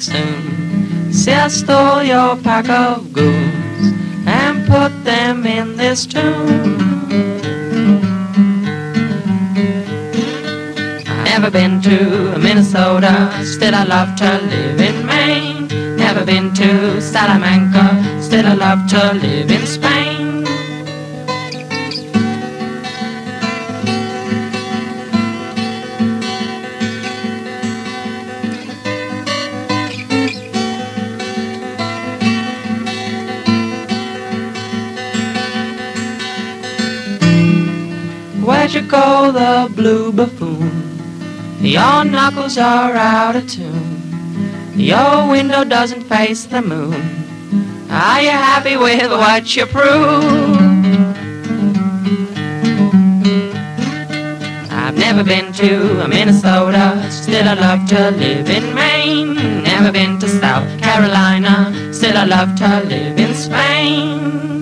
soon? See, I stole your pack of goons and put them in this tomb. Never been to Minnesota, still I love to live in Maine. Never been to Salamanca, still I love to live in Spain. Go, the blue buffoon? Your knuckles are out of tune. Your window doesn't face the moon. Are you happy with what you prove? I've never been to Minnesota, still I love to live in Maine. Never been to South Carolina, still I love to live in Spain.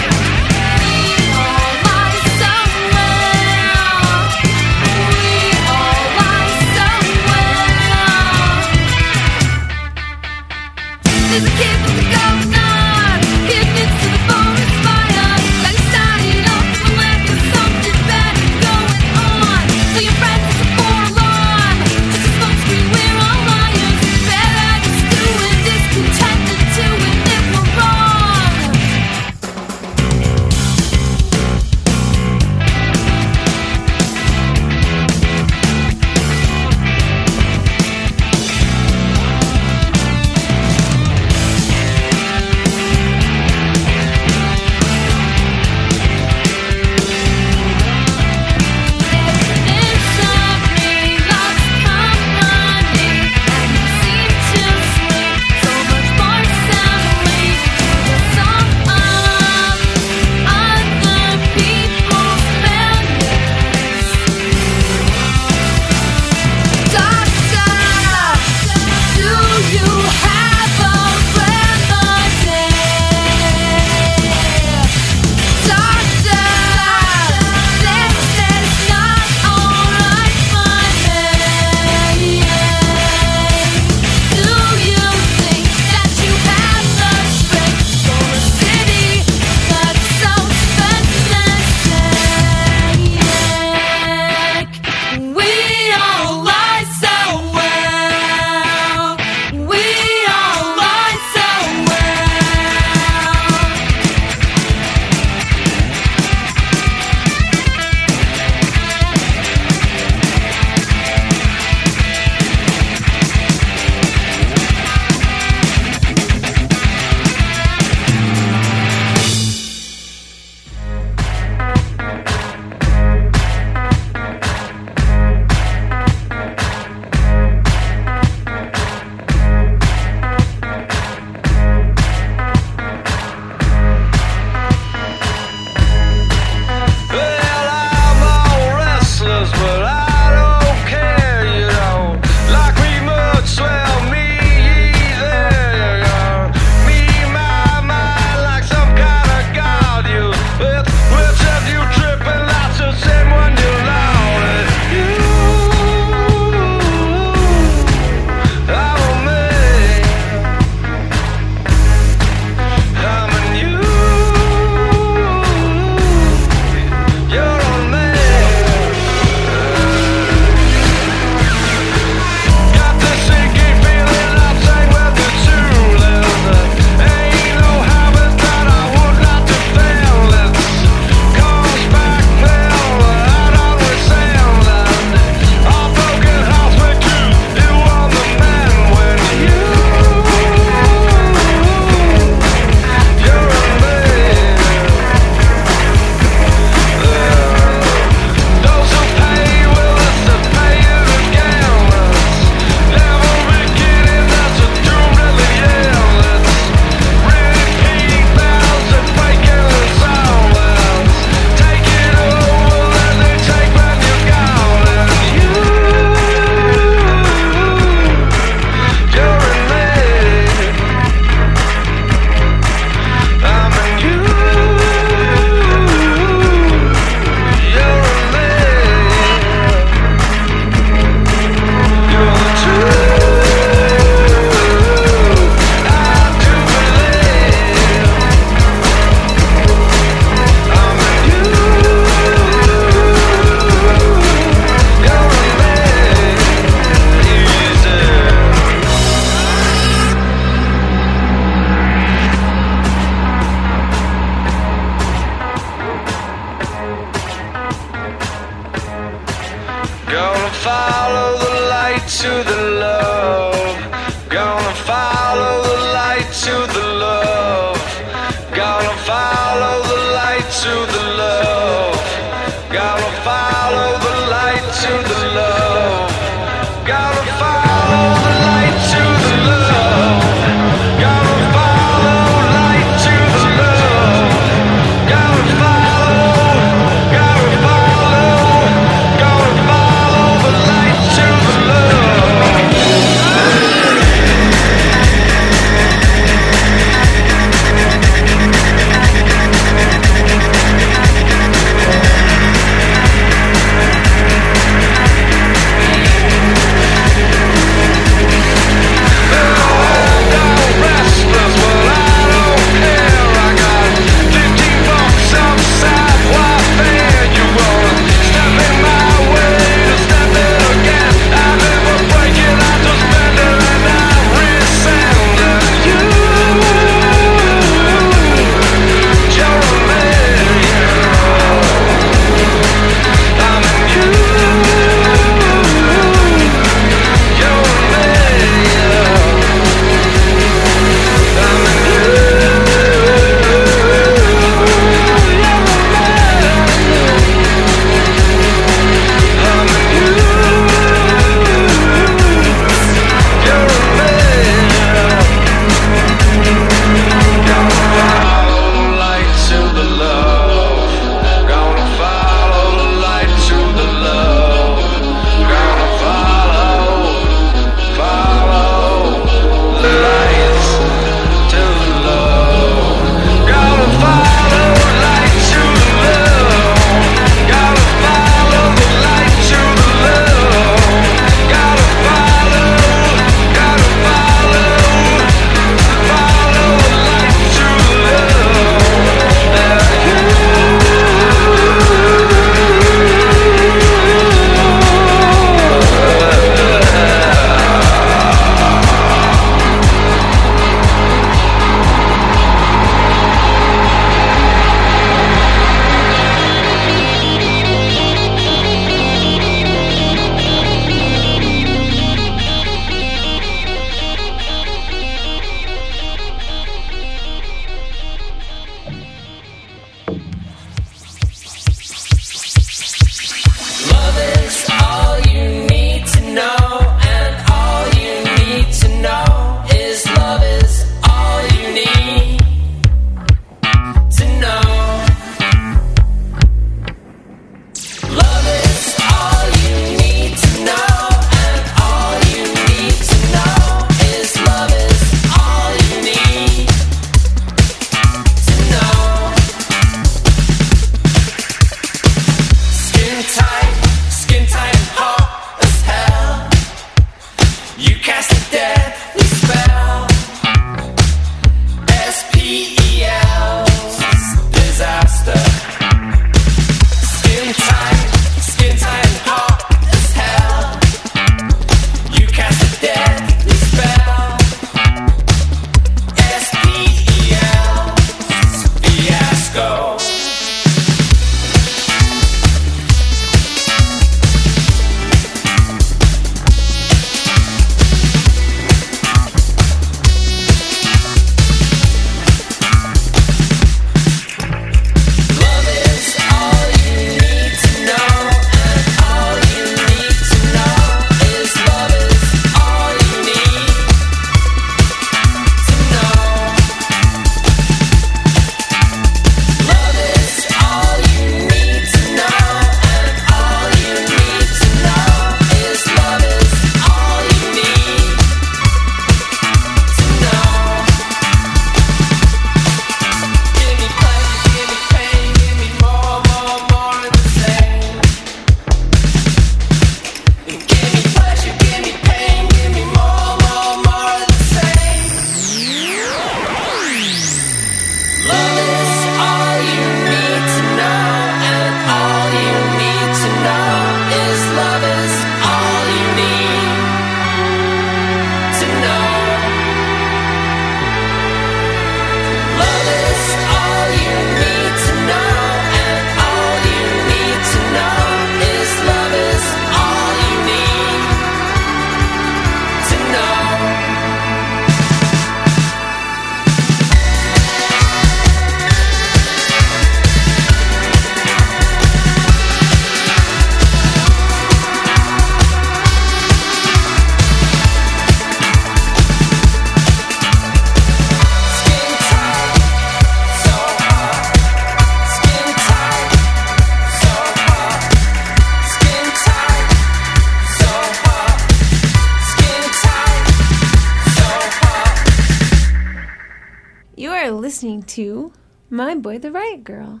To My Boy the Riot Girl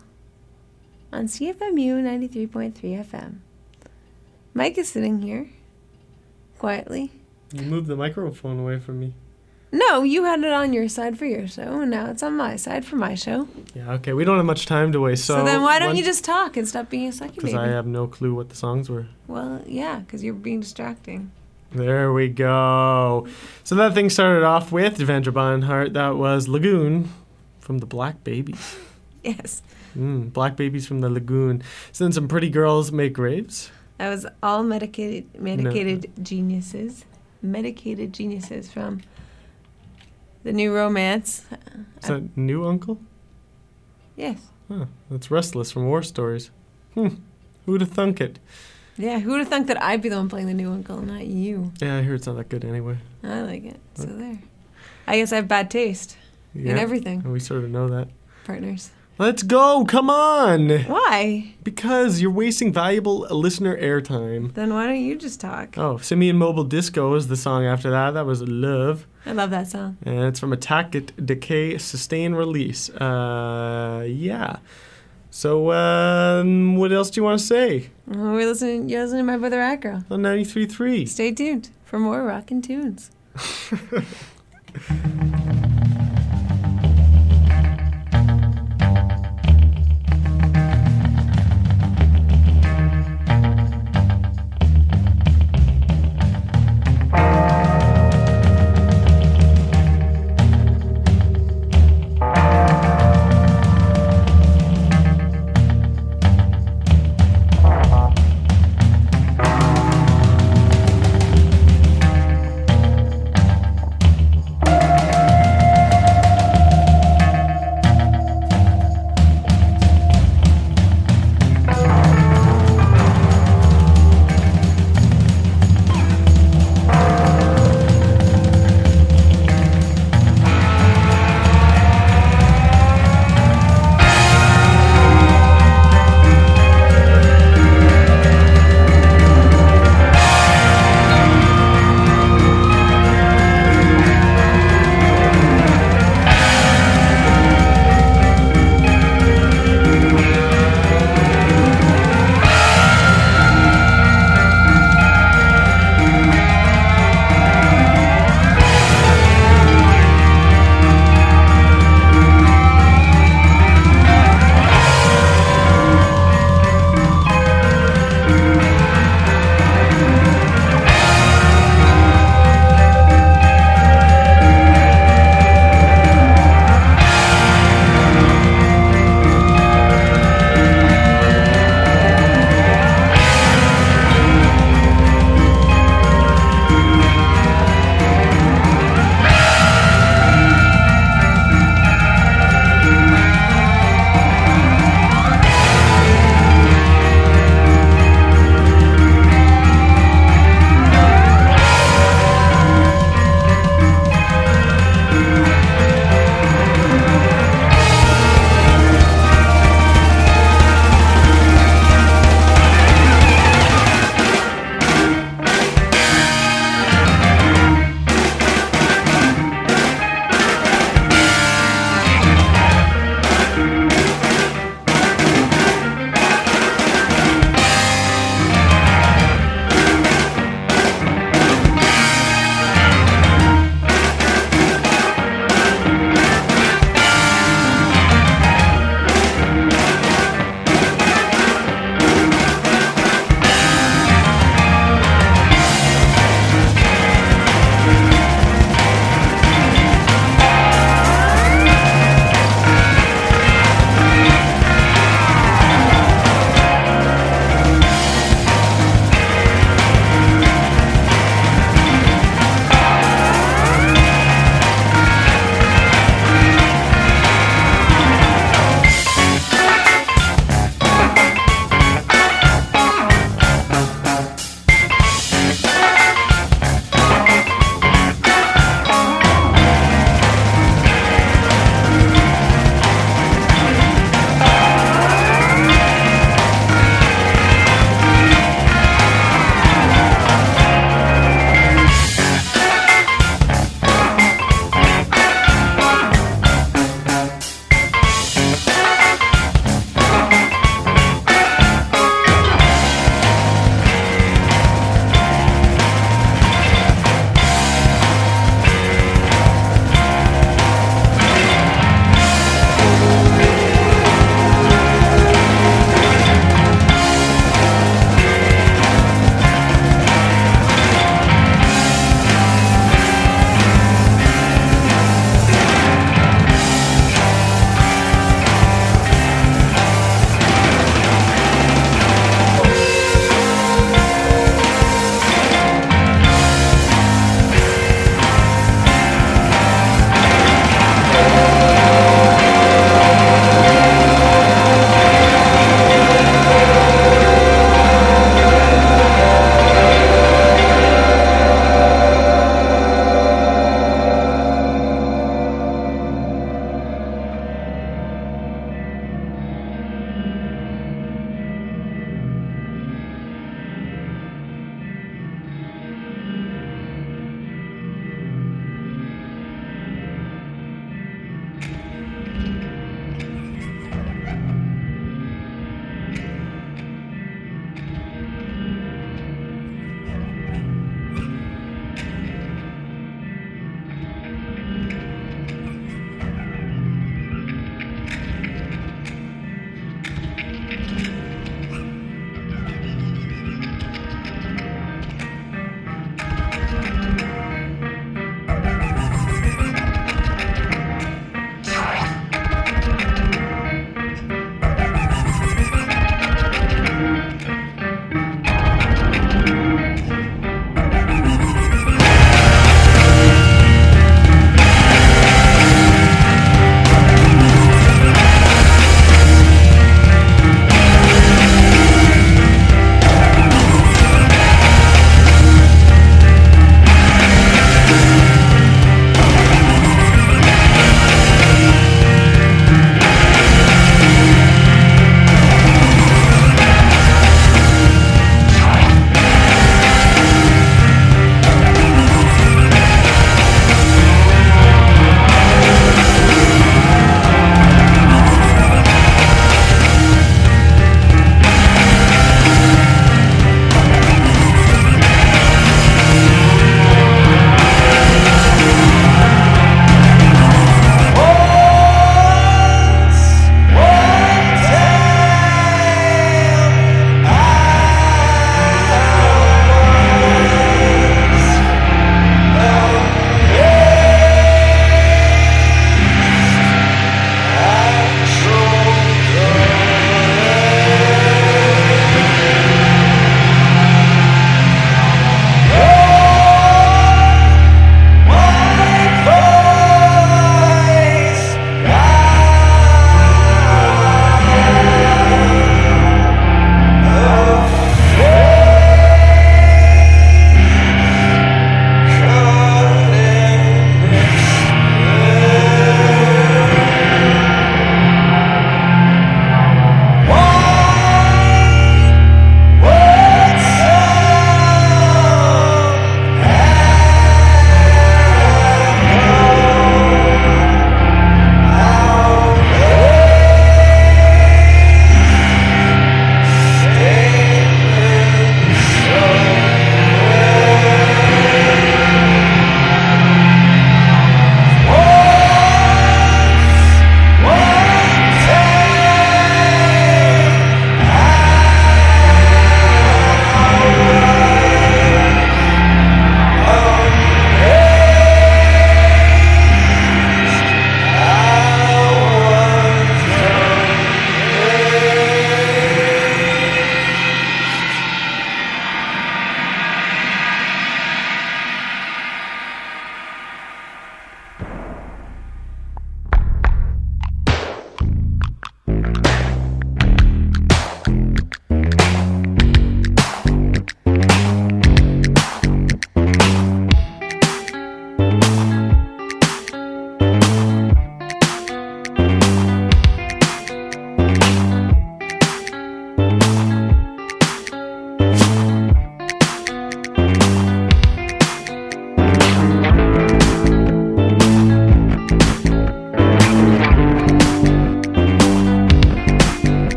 on CFMU 93.3 FM. Mike is sitting here quietly. You moved the microphone away from me. No, you had it on your side for your show, and now it's on my side for my show. Yeah, okay. We don't have much time to waste. So, So, then why don't you just talk and stop being a sucky Because? I have no clue what the songs were. well, yeah, because you're being distracting. There we go. So that thing started off with Devendra Banhart. That was Lagoon from the Black Babies. Yes, Mm, Black Babies from the Lagoon. So then some pretty girls make graves. that was all medicated medicated geniuses, medicated geniuses from the New Romance. Is that new UNKLE? Yes. Huh, that's Restless from War Stories. Hmm. Who'd have thunk it? Yeah, who'd have thunk that I'd be the one playing the new UNKLE, not you? Yeah, I hear it's not that good anyway. I like it. So there. I guess I have bad taste Yeah. in everything, And we sort of know that. partners. Let's go! Come on! Why? Because you're wasting valuable listener airtime. Then why don't you just talk? Oh, Simian Mobile Disco is the song after that. That was Love. I love that song. And it's from Attack, It, Decay, Sustain, Release. Uh, yeah. So, um, what else do you want to say? Oh, we're listening. You're listening to my brother Girl. On 93.3. Stay tuned for more rockin' tunes.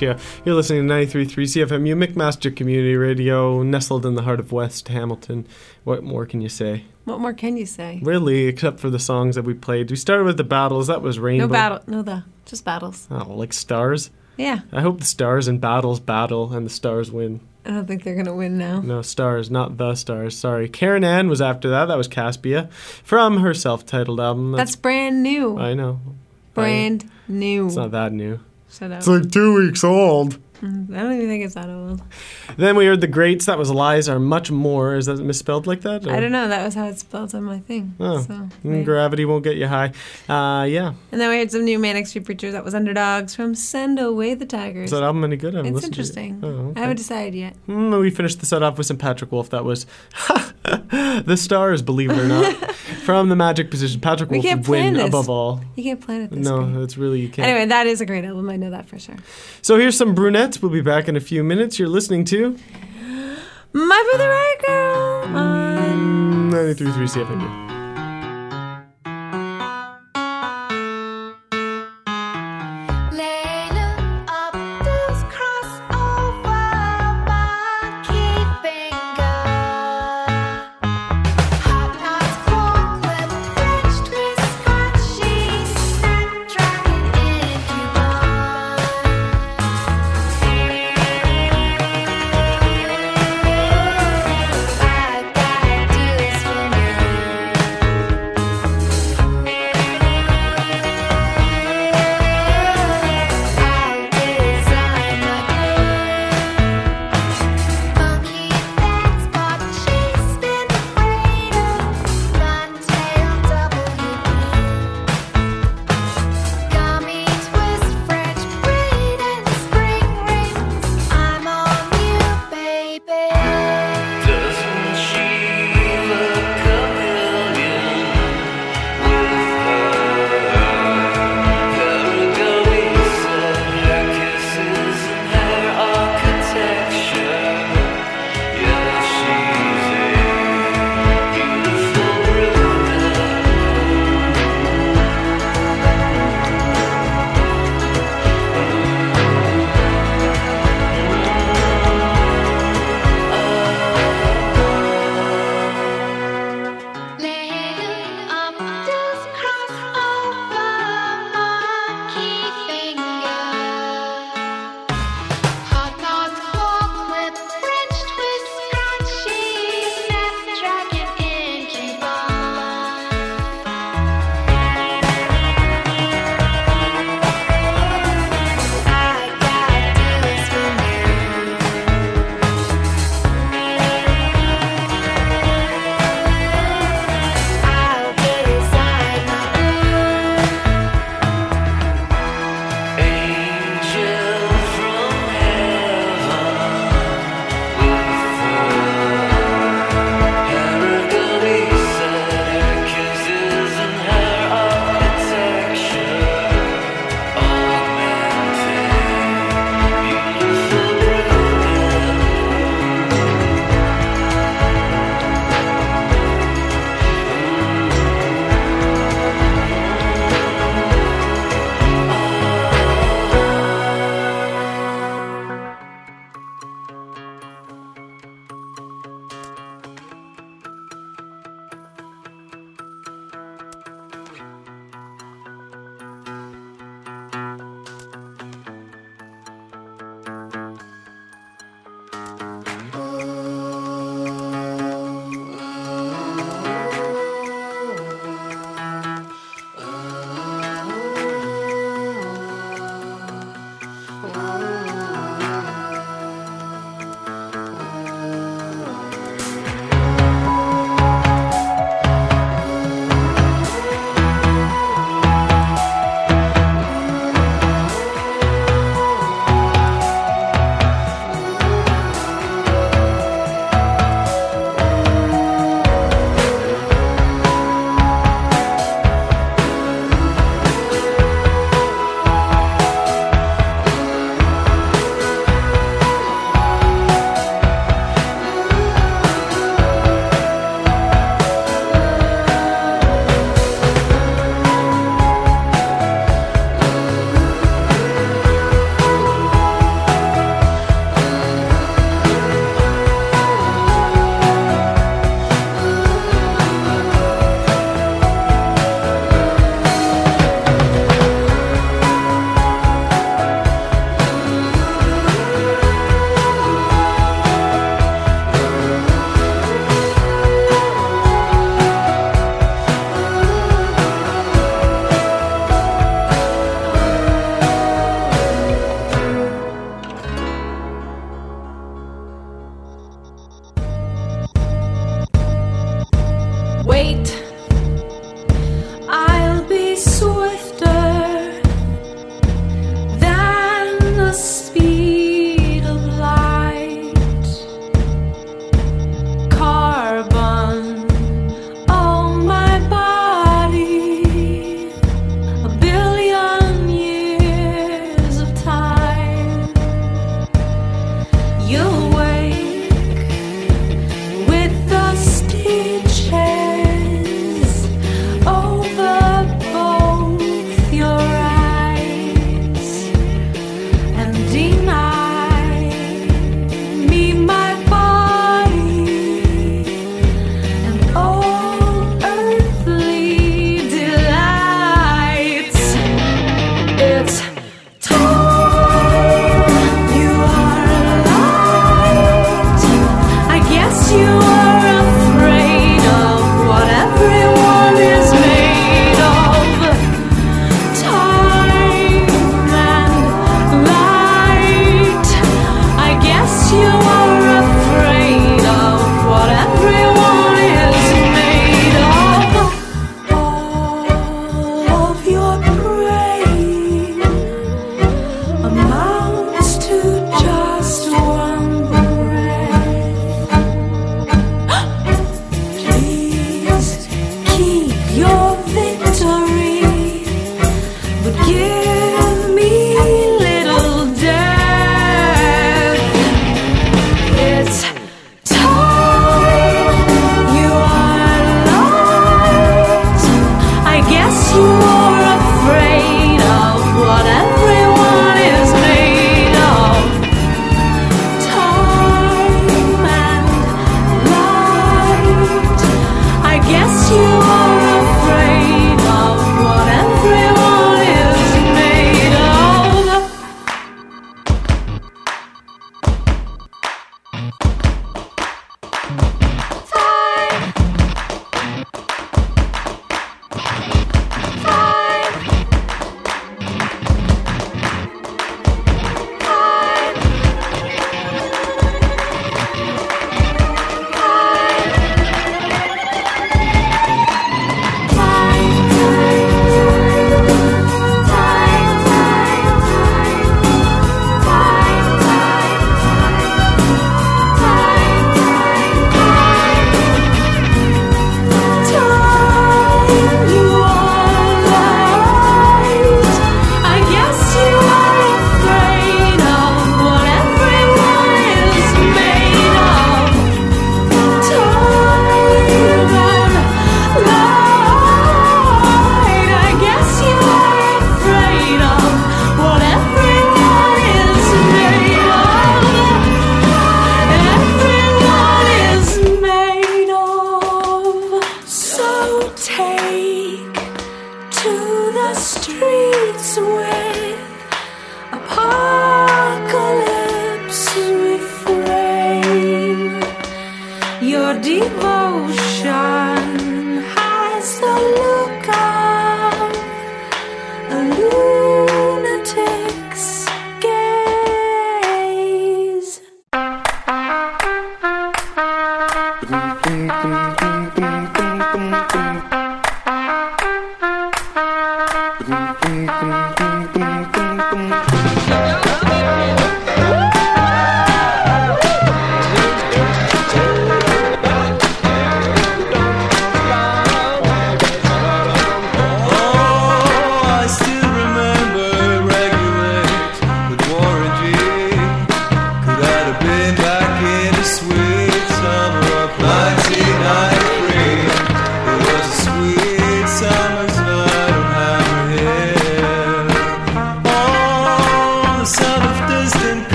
You. You're listening to 93.3 CFMU, McMaster Community Radio, nestled in the heart of West Hamilton. What more can you say? What more can you say? Really, except for the songs that we played. We started with the battles. That was Rainbow. No battle. No the. Just battles. Oh, like stars? Yeah. I hope the stars and battles battle and the stars win. I don't think they're gonna win now. No, stars, not the stars. Sorry. Keren Ann was after that. That was Caspia from her self titled album. That's brand new. I know. brand new. It's not that new. Shut up. It's like two weeks old. I don't even think it's that old. Then we heard the Grates. That was lies are much more. Is that misspelled like that? I don't know. That was how it's spelled on my thing. Oh, So, Mm, right. Gravity won't get you high. Uh, yeah. And then we heard some new Manic Street Preachers. That was Underdogs from Send Away the Tigers. Is that album any good? I haven't it's listened to it. interesting. Oh, okay. I haven't decided yet. Mm, we finished the set off with some Patrick Wolf. That was the stars, believe it or not, from the Magic position. Patrick We Wolf would win this. above all. You can't plan it this No, it's really you can't. Anyway, that is a great album. I know that for sure. So here's some brunettes. We'll be back in a few minutes. You're listening to My Boy the Riot Girl on 93.3 CFMU.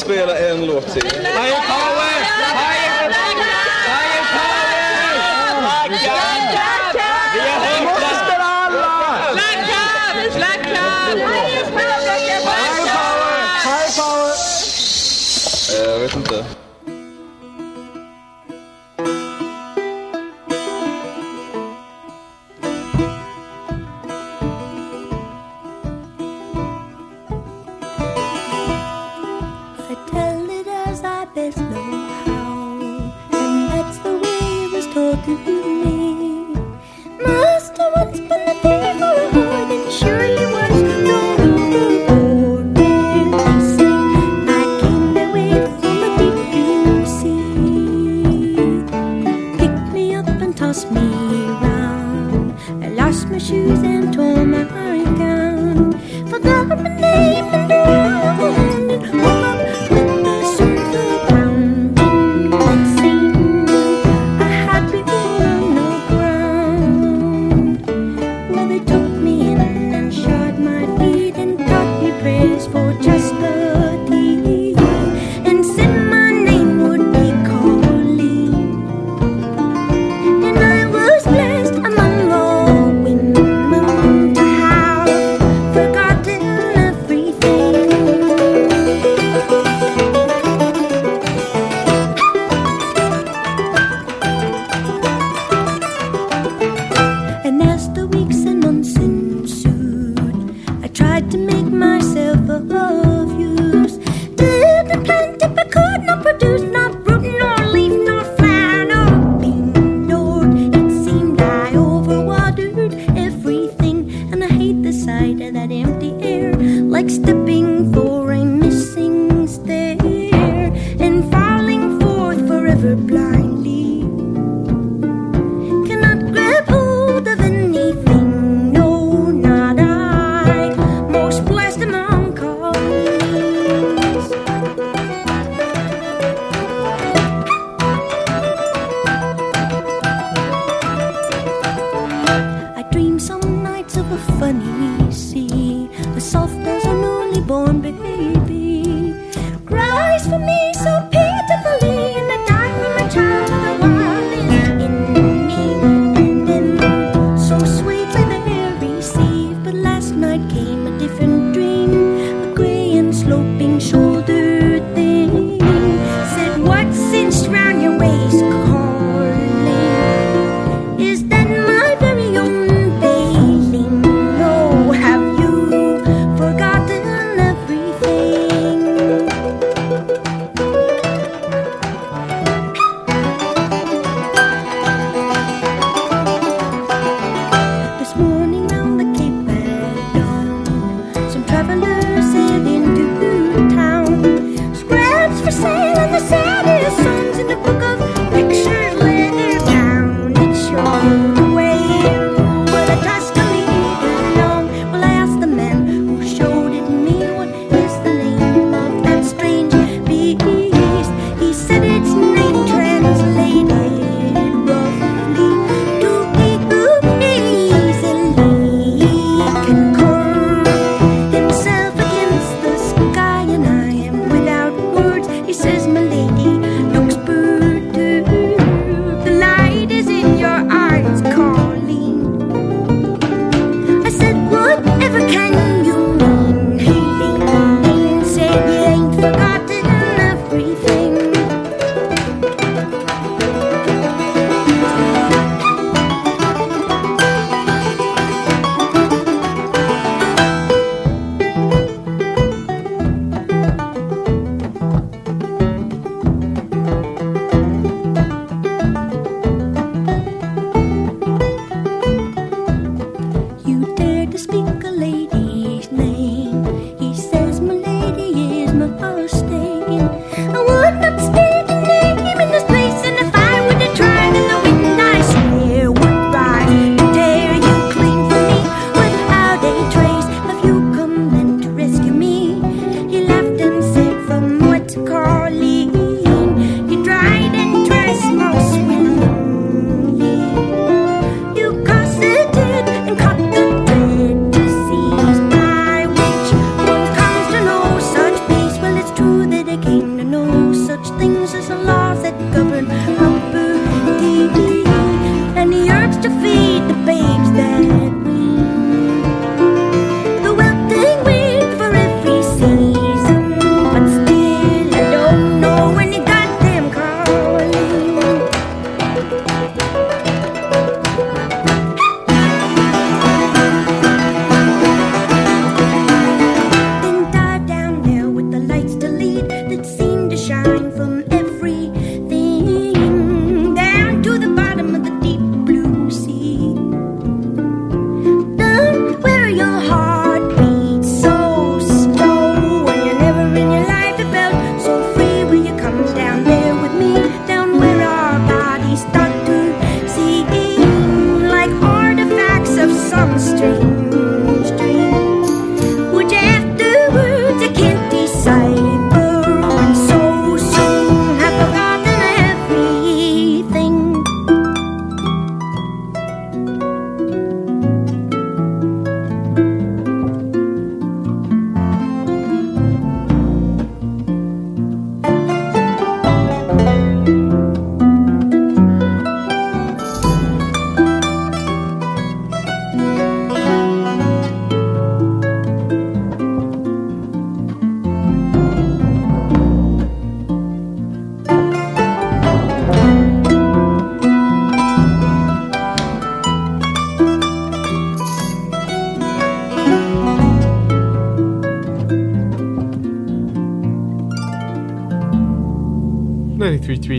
Spela en låt till.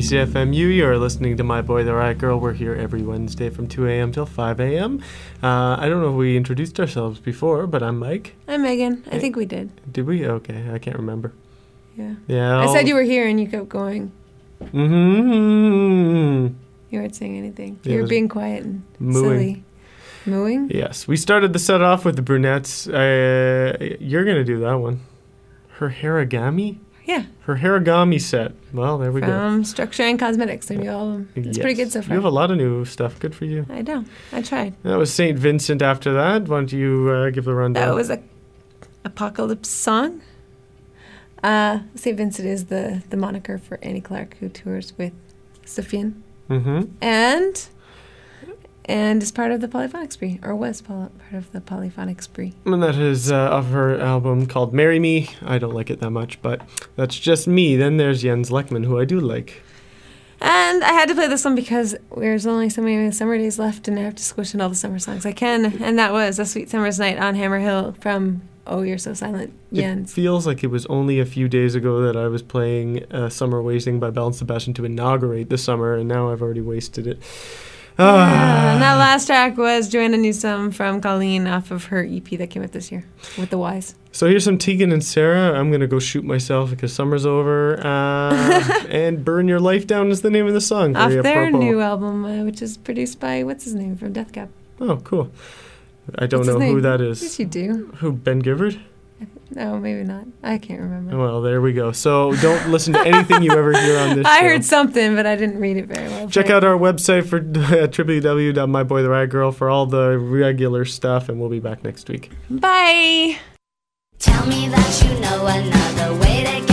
Ninety-three three CFMU. You are listening to My Boy the Riot Girl. We're here every Wednesday from 2 a.m. till 5 a.m. Uh, I don't know if we introduced ourselves before, but I'm Mike. I'm Megan. I think we did. Did we? Okay, I can't remember. Yeah. Yeah. I said you were here and you kept going. Mm-hmm. You weren't saying anything. Yeah, you were being quiet and mooing. silly. Mooing? Yes, we started the set off with the brunettes. Uh, you're gonna do that one. Her Hairigami. Yeah. Her Hairigami set. Well, there we go. From Structure and Cosmetics. I knew all of them. It's pretty good Yes. so You have a lot of new stuff. Good for you. I know. I tried. That was Saint Vincent. After that, why don't you uh, give the rundown? That was a apocalypse song. Uh, St. Vincent is the, the moniker for Annie Clark, who tours with Sufjan. Mm-hmm. And and is part of the polyphonic spree, or was part of the polyphonic spree. And that is uh, of her album called "Marry Me." I don't like it that much, but that's just me. Then there's Jens Lekman, who I do like. And I had to play this one because there's only so many summer days left, and I have to squish in all the summer songs I can. And that was "A Sweet Summer's Night" on Hammer Hill from "Oh You're So Silent." Jens. It feels like it was only a few days ago that I was playing uh, "Summer Wasting" by Belle and Sebastian to inaugurate the summer, and now I've already wasted it. Yeah, Ah. and that last track was Joanna Newsom from Colleen off of her EP that came out this year with the Wise. So here's some Tegan and Sara. I'm gonna go shoot myself because summer's over. Uh, and "Burn Your Life Down" is the name of the song. off their apropos. new album, uh, which is produced by what's his name from Death Cab. Oh, cool. I don't What's know who that is. Yes, you do. Who Ben Gibbard? No, maybe not. I can't remember. Well, there we go. So don't listen to anything you ever hear on this I show. heard something, but I didn't read it very well. Check out our website for www.myboytheriotgirl for all the regular stuff, and we'll be back next week. Bye. Tell me that you know another way to